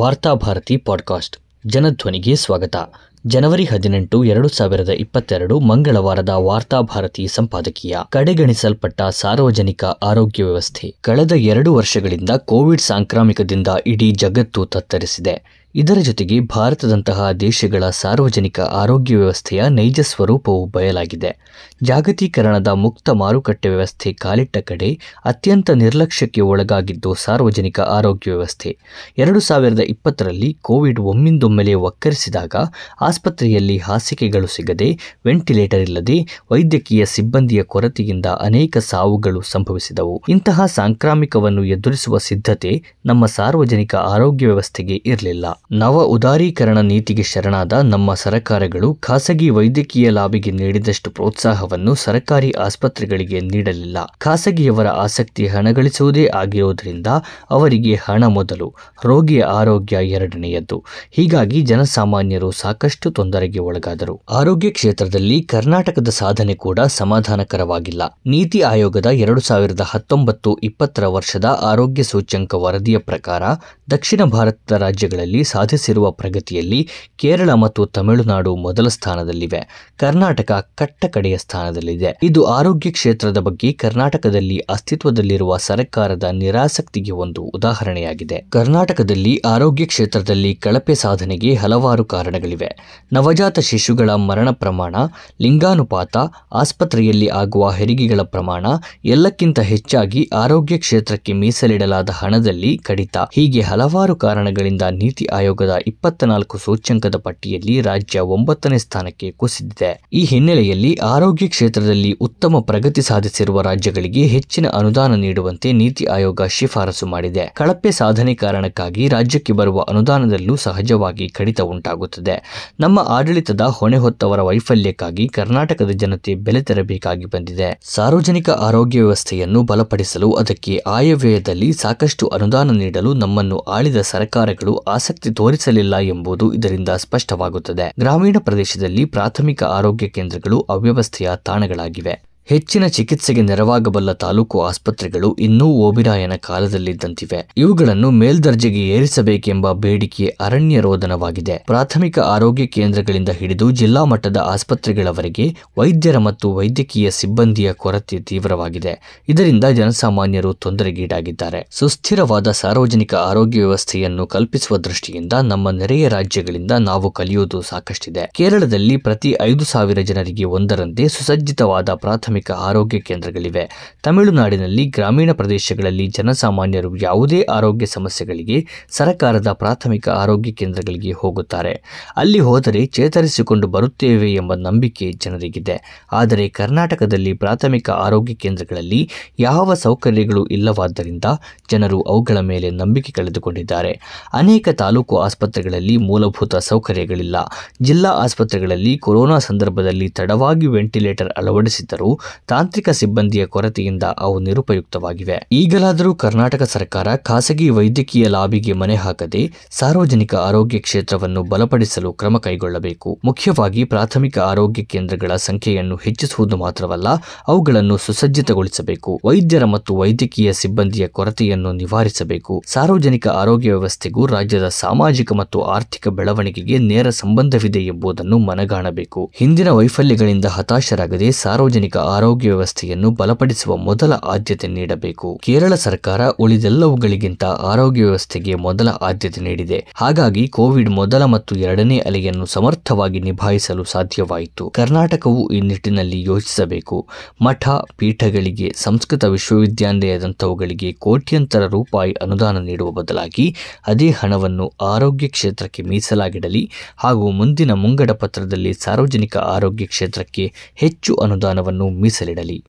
Varthabharati podcast. ಜನಧ್ವನಿಗೆ ಸ್ವಾಗತ. ಜನವರಿ ಹದಿನೆಂಟು, ಎರಡು ಸಾವಿರದ ಇಪ್ಪತ್ತೆರಡು ಮಂಗಳವಾರದ ವಾರ್ತಾಭಾರತಿ ಸಂಪಾದಕೀಯ. ಕಡೆಗಣಿಸಲ್ಪಟ್ಟ ಸಾರ್ವಜನಿಕ ಆರೋಗ್ಯ ವ್ಯವಸ್ಥೆ. ಕಳೆದ ಎರಡು ವರ್ಷಗಳಿಂದ ಕೋವಿಡ್ ಸಾಂಕ್ರಾಮಿಕದಿಂದ ಇಡೀ ಜಗತ್ತು ತತ್ತರಿಸಿದೆ. ಇದರ ಜೊತೆಗೆ ಭಾರತದಂತಹ ದೇಶಗಳ ಸಾರ್ವಜನಿಕ ಆರೋಗ್ಯ ವ್ಯವಸ್ಥೆಯ ನೈಜ ಸ್ವರೂಪವು ಬಯಲಾಗಿದೆ. ಜಾಗತೀಕರಣದ ಮುಕ್ತ ಮಾರುಕಟ್ಟೆ ವ್ಯವಸ್ಥೆ ಕಾಲಿಟ್ಟ ಕಡೆ ಅತ್ಯಂತ ನಿರ್ಲಕ್ಷ್ಯಕ್ಕೆ ಒಳಗಾಗಿದ್ದು ಸಾರ್ವಜನಿಕ ಆರೋಗ್ಯ ವ್ಯವಸ್ಥೆ. ಎರಡು ಸಾವಿರದ ಇಪ್ಪತ್ತರಲ್ಲಿ ಕೋವಿಡ್ ಒಮ್ಮಿಂದೊಮ್ಮೆಲೆ ಒಕ್ಕರಿಸಿದಾಗ ಆಸ್ಪತ್ರೆಯಲ್ಲಿ ಹಾಸಿಗೆಗಳು ಸಿಗದೆ, ವೆಂಟಿಲೇಟರ್ ಇಲ್ಲದೆ ವೈದ್ಯಕೀಯ ಸಿಬ್ಬಂದಿಯ ಕೊರತೆಯಿಂದ ಅನೇಕ ಸಾವುಗಳು ಸಂಭವಿಸಿದವು. ಇಂತಹ ಸಾಂಕ್ರಾಮಿಕವನ್ನು ಎದುರಿಸುವ ಸಿದ್ಧತೆ ನಮ್ಮ ಸಾರ್ವಜನಿಕ ಆರೋಗ್ಯ ವ್ಯವಸ್ಥೆಗೆ ಇರಲಿಲ್ಲ. ನವ ಉದಾರೀಕರಣ ನೀತಿಗೆ ಶರಣಾದ ನಮ್ಮ ಸರಕಾರಗಳು ಖಾಸಗಿ ವೈದ್ಯಕೀಯ ಲಾಭಿಗೆ ನೀಡಿದಷ್ಟು ಪ್ರೋತ್ಸಾಹವನ್ನು ಸರ್ಕಾರಿ ಆಸ್ಪತ್ರೆಗಳಿಗೆ ನೀಡಲಿಲ್ಲ. ಖಾಸಗಿಯವರ ಆಸಕ್ತಿ ಹಣಗಳಿಸುವುದೇ ಆಗಿರುವುದರಿಂದ ಅವರಿಗೆ ಹಣ ಮೊದಲು, ರೋಗಿಯ ಆರೋಗ್ಯ ಎರಡನೆಯದ್ದು. ಹೀಗಾಗಿ ಜನಸಾಮಾನ್ಯರು ಸಾಕಷ್ಟು ತೊಂದರೆಗೆ ಒಳಗಾದರು. ಆರೋಗ್ಯ ಕ್ಷೇತ್ರದಲ್ಲಿ ಕರ್ನಾಟಕದ ಸಾಧನೆ ಕೂಡ ಸಮಾಧಾನಕರವಾಗಿಲ್ಲ. ನೀತಿ ಆಯೋಗದ ಎರಡು ಸಾವಿರದ ಹತ್ತೊಂಬತ್ತು ಇಪ್ಪತ್ತರ ವರ್ಷದ ಆರೋಗ್ಯ ಸೂಚ್ಯಂಕ ವರದಿಯ ಪ್ರಕಾರ ದಕ್ಷಿಣ ಭಾರತದ ರಾಜ್ಯಗಳಲ್ಲಿ ಸಾಧಿಸಿರುವ ಪ್ರಗತಿಯಲ್ಲಿ ಕೇರಳ ಮತ್ತು ತಮಿಳುನಾಡು ಮೊದಲ ಸ್ಥಾನದಲ್ಲಿವೆ. ಕರ್ನಾಟಕ ಕಟ್ಟಕಡೆಯ ಸ್ಥಾನದಲ್ಲಿದೆ. ಇದು ಆರೋಗ್ಯ ಕ್ಷೇತ್ರದ ಬಗ್ಗೆ ಕರ್ನಾಟಕದಲ್ಲಿ ಅಸ್ತಿತ್ವದಲ್ಲಿರುವ ಸರ್ಕಾರದ ನಿರಾಸಕ್ತಿಗೆ ಒಂದು ಉದಾಹರಣೆಯಾಗಿದೆ. ಕರ್ನಾಟಕದಲ್ಲಿ ಆರೋಗ್ಯ ಕ್ಷೇತ್ರದಲ್ಲಿ ಕಳಪೆ ಸಾಧನೆಗೆ ಹಲವಾರು ಕಾರಣಗಳಿವೆ. ನವಜಾತ ಶಿಶುಗಳ ಮರಣ ಪ್ರಮಾಣ, ಲಿಂಗಾನುಪಾತ, ಆಸ್ಪತ್ರೆಯಲ್ಲಿ ಆಗುವ ಹೆರಿಗೆಗಳ ಪ್ರಮಾಣ, ಎಲ್ಲಕ್ಕಿಂತ ಹೆಚ್ಚಾಗಿ ಆರೋಗ್ಯ ಕ್ಷೇತ್ರಕ್ಕೆ ಮೀಸಲಿಡಲಾದ ಹಣದಲ್ಲಿ ಕಡಿತ. ಹೀಗೆ ಹಲವಾರು ಕಾರಣಗಳಿಂದ ನೀತಿ ಆಯೋಗದ ಇಪ್ಪತ್ತ ನಾಲ್ಕು ಸೂಚ್ಯಂಕದ ಪಟ್ಟಿಯಲ್ಲಿ ರಾಜ್ಯ ಒಂಬತ್ತನೇ ಸ್ಥಾನಕ್ಕೆ ಕುಸಿದಿದೆ. ಈ ಹಿನ್ನೆಲೆಯಲ್ಲಿ ಆರೋಗ್ಯ ಕ್ಷೇತ್ರದಲ್ಲಿ ಉತ್ತಮ ಪ್ರಗತಿ ಸಾಧಿಸಿರುವ ರಾಜ್ಯಗಳಿಗೆ ಹೆಚ್ಚಿನ ಅನುದಾನ ನೀಡುವಂತೆ ನೀತಿ ಆಯೋಗ ಶಿಫಾರಸು ಮಾಡಿದೆ. ಕಳಪೆ ಸಾಧನೆ ಕಾರಣಕ್ಕಾಗಿ ರಾಜ್ಯಕ್ಕೆ ಬರುವ ಅನುದಾನದಲ್ಲೂ ಸಹಜವಾಗಿ ಕಡಿತ ಉಂಟಾಗುತ್ತದೆ. ನಮ್ಮ ಆಡಳಿತದ ಹೊಣೆ ಹೊತ್ತವರ ವೈಫಲ್ಯಕ್ಕಾಗಿ ಕರ್ನಾಟಕದ ಜನತೆ ಬೆಲೆ ತೆರಬೇಕಾಗಿ ಬಂದಿದೆ. ಸಾರ್ವಜನಿಕ ಆರೋಗ್ಯ ವ್ಯವಸ್ಥೆಯನ್ನು ಬಲಪಡಿಸಲು ಅದಕ್ಕೆ ಆಯವ್ಯಯದಲ್ಲಿ ಸಾಕಷ್ಟು ಅನುದಾನ ನೀಡಲು ನಮ್ಮನ್ನು ಆಳಿದ ಸರ್ಕಾರಗಳು ಆಸಕ್ತಿ ತೋರಿಸಲಿಲ್ಲ ಎಂಬುದು ಇದರಿಂದ ಸ್ಪಷ್ಟವಾಗುತ್ತದೆ. ಗ್ರಾಮೀಣ ಪ್ರದೇಶದಲ್ಲಿ ಪ್ರಾಥಮಿಕ ಆರೋಗ್ಯ ಕೇಂದ್ರಗಳು ಅವ್ಯವಸ್ಥೆಯ ತಾಣಗಳಾಗಿವೆ. ಹೆಚ್ಚಿನ ಚಿಕಿತ್ಸೆಗೆ ನೆರವಾಗಬಲ್ಲ ತಾಲೂಕು ಆಸ್ಪತ್ರೆಗಳು ಇನ್ನೂ ಓಬಿರಾಯನ ಕಾಲದಲ್ಲಿದ್ದಂತಿವೆ. ಇವುಗಳನ್ನು ಮೇಲ್ದರ್ಜೆಗೆ ಏರಿಸಬೇಕೆಂಬ ಬೇಡಿಕೆ ಅರಣ್ಯ ರೋದನವಾಗಿದೆ ಪ್ರಾಥಮಿಕ ಆರೋಗ್ಯ ಕೇಂದ್ರಗಳಿಂದ ಹಿಡಿದು ಜಿಲ್ಲಾ ಮಟ್ಟದ ಆಸ್ಪತ್ರೆಗಳವರೆಗೆ ವೈದ್ಯರ ಮತ್ತು ವೈದ್ಯಕೀಯ ಸಿಬ್ಬಂದಿಯ ಕೊರತೆ ತೀವ್ರವಾಗಿದೆ. ಇದರಿಂದ ಜನಸಾಮಾನ್ಯರು ತೊಂದರೆಗೀಡಾಗಿದ್ದಾರೆ. ಸುಸ್ಥಿರವಾದ ಸಾರ್ವಜನಿಕ ಆರೋಗ್ಯ ವ್ಯವಸ್ಥೆಯನ್ನು ಕಲ್ಪಿಸುವ ದೃಷ್ಟಿಯಿಂದ ನಮ್ಮ ನೆರೆಯ ರಾಜ್ಯಗಳಿಂದ ನಾವು ಕಲಿಯುವುದು ಸಾಕಷ್ಟಿದೆ. ಕೇರಳದಲ್ಲಿ ಪ್ರತಿ ಐದು ಸಾವಿರ ಜನರಿಗೆ ಒಂದರಂತೆ ಸುಸಜ್ಜಿತವಾದ ಪ್ರಾಥಮಿಕ ಆರೋಗ್ಯ ಕೇಂದ್ರಗಳಿವೆ. ತಮಿಳುನಾಡಿನಲ್ಲಿ ಗ್ರಾಮೀಣ ಪ್ರದೇಶಗಳಲ್ಲಿ ಜನಸಾಮಾನ್ಯರು ಯಾವುದೇ ಆರೋಗ್ಯ ಸಮಸ್ಯೆಗಳಿಗೆ ಸರಕಾರದ ಪ್ರಾಥಮಿಕ ಆರೋಗ್ಯ ಕೇಂದ್ರಗಳಿಗೆ ಹೋಗುತ್ತಾರೆ. ಅಲ್ಲಿ ಹೋದರೆ ಚೇತರಿಸಿಕೊಂಡು ಬರುತ್ತೇವೆ ಎಂಬ ನಂಬಿಕೆ ಜನರಿಗಿದೆ. ಆದರೆ ಕರ್ನಾಟಕದಲ್ಲಿ ಪ್ರಾಥಮಿಕ ಆರೋಗ್ಯ ಕೇಂದ್ರಗಳಲ್ಲಿ ಯಾವ ಸೌಕರ್ಯಗಳು ಇಲ್ಲವಾದ್ದರಿಂದ ಜನರು ಅವುಗಳ ಮೇಲೆ ನಂಬಿಕೆ ಕಳೆದುಕೊಂಡಿದ್ದಾರೆ. ಅನೇಕ ತಾಲೂಕು ಆಸ್ಪತ್ರೆಗಳಲ್ಲಿ ಮೂಲಭೂತ ಸೌಕರ್ಯಗಳಿಲ್ಲ. ಜಿಲ್ಲಾ ಆಸ್ಪತ್ರೆಗಳಲ್ಲಿ ಕೊರೋನಾ ಸಂದರ್ಭದಲ್ಲಿ ತಡವಾಗಿ ವೆಂಟಿಲೇಟರ್ ಅಳವಡಿಸಿದ್ದರೂ ತಾಂತ್ರಿಕ ಸಿಬ್ಬಂದಿಯ ಕೊರತೆಯಿಂದ ಅವು ನಿರುಪಯುಕ್ತವಾಗಿವೆ. ಈಗಲಾದರೂ ಕರ್ನಾಟಕ ಸರ್ಕಾರ ಖಾಸಗಿ ವೈದ್ಯಕೀಯ ಲಾಬಿಗೆ ಮನೆ ಹಾಕದೆ ಸಾರ್ವಜನಿಕ ಆರೋಗ್ಯ ಕ್ಷೇತ್ರವನ್ನು ಬಲಪಡಿಸಲು ಕ್ರಮ ಕೈಗೊಳ್ಳಬೇಕು. ಮುಖ್ಯವಾಗಿ ಪ್ರಾಥಮಿಕ ಆರೋಗ್ಯ ಕೇಂದ್ರಗಳ ಸಂಖ್ಯೆಯನ್ನು ಹೆಚ್ಚಿಸುವುದು ಮಾತ್ರವಲ್ಲ, ಅವುಗಳನ್ನು ಸುಸಜ್ಜಿತಗೊಳಿಸಬೇಕು. ವೈದ್ಯರ ಮತ್ತು ವೈದ್ಯಕೀಯ ಸಿಬ್ಬಂದಿಯ ಕೊರತೆಯನ್ನು ನಿವಾರಿಸಬೇಕು. ಸಾರ್ವಜನಿಕ ಆರೋಗ್ಯ ವ್ಯವಸ್ಥೆಗೂ ರಾಜ್ಯದ ಸಾಮಾಜಿಕ ಮತ್ತು ಆರ್ಥಿಕ ಬೆಳವಣಿಗೆಗೆ ನೇರ ಸಂಬಂಧವಿದೆ ಎಂಬುದನ್ನು ಮನಗಾಣಬೇಕು. ಹಿಂದಿನ ವೈಫಲ್ಯಗಳಿಂದ ಹತಾಶರಾಗದೆ ಸಾರ್ವಜನಿಕ ಆರೋಗ್ಯ ವ್ಯವಸ್ಥೆಯನ್ನು ಬಲಪಡಿಸುವ ಮೊದಲ ಆದ್ಯತೆ ನೀಡಬೇಕು. ಕೇರಳ ಸರ್ಕಾರ ಉಳಿದೆಲ್ಲವುಗಳಿಗಿಂತ ಆರೋಗ್ಯ ವ್ಯವಸ್ಥೆಗೆ ಮೊದಲ ಆದ್ಯತೆ ನೀಡಿದೆ. ಹಾಗಾಗಿ ಕೋವಿಡ್ ಮೊದಲ ಮತ್ತು ಎರಡನೇ ಅಲೆಯನ್ನು ಸಮರ್ಥವಾಗಿ ನಿಭಾಯಿಸಲು ಸಾಧ್ಯವಾಯಿತು. ಕರ್ನಾಟಕವು ಈ ನಿಟ್ಟಿನಲ್ಲಿ ಯೋಚಿಸಬೇಕು. ಮಠ, ಪೀಠಗಳಿಗೆ, ಸಂಸ್ಕೃತ ವಿಶ್ವವಿದ್ಯಾಲಯದಂಥವುಗಳಿಗೆ ಕೋಟ್ಯಂತರ ರೂಪಾಯಿ ಅನುದಾನ ನೀಡುವ ಬದಲಾಗಿ ಅದೇ ಹಣವನ್ನು ಆರೋಗ್ಯ ಕ್ಷೇತ್ರಕ್ಕೆ ಮೀಸಲಾಗಿಡಲಿ ಹಾಗೂ ಮುಂದಿನ ಮುಂಗಡ ಪತ್ರದಲ್ಲಿ ಸಾರ್ವಜನಿಕ ಆರೋಗ್ಯ ಕ್ಷೇತ್ರಕ್ಕೆ ಹೆಚ್ಚು ಅನುದಾನವನ್ನು ಮೀಸಲಿಡಲಿ.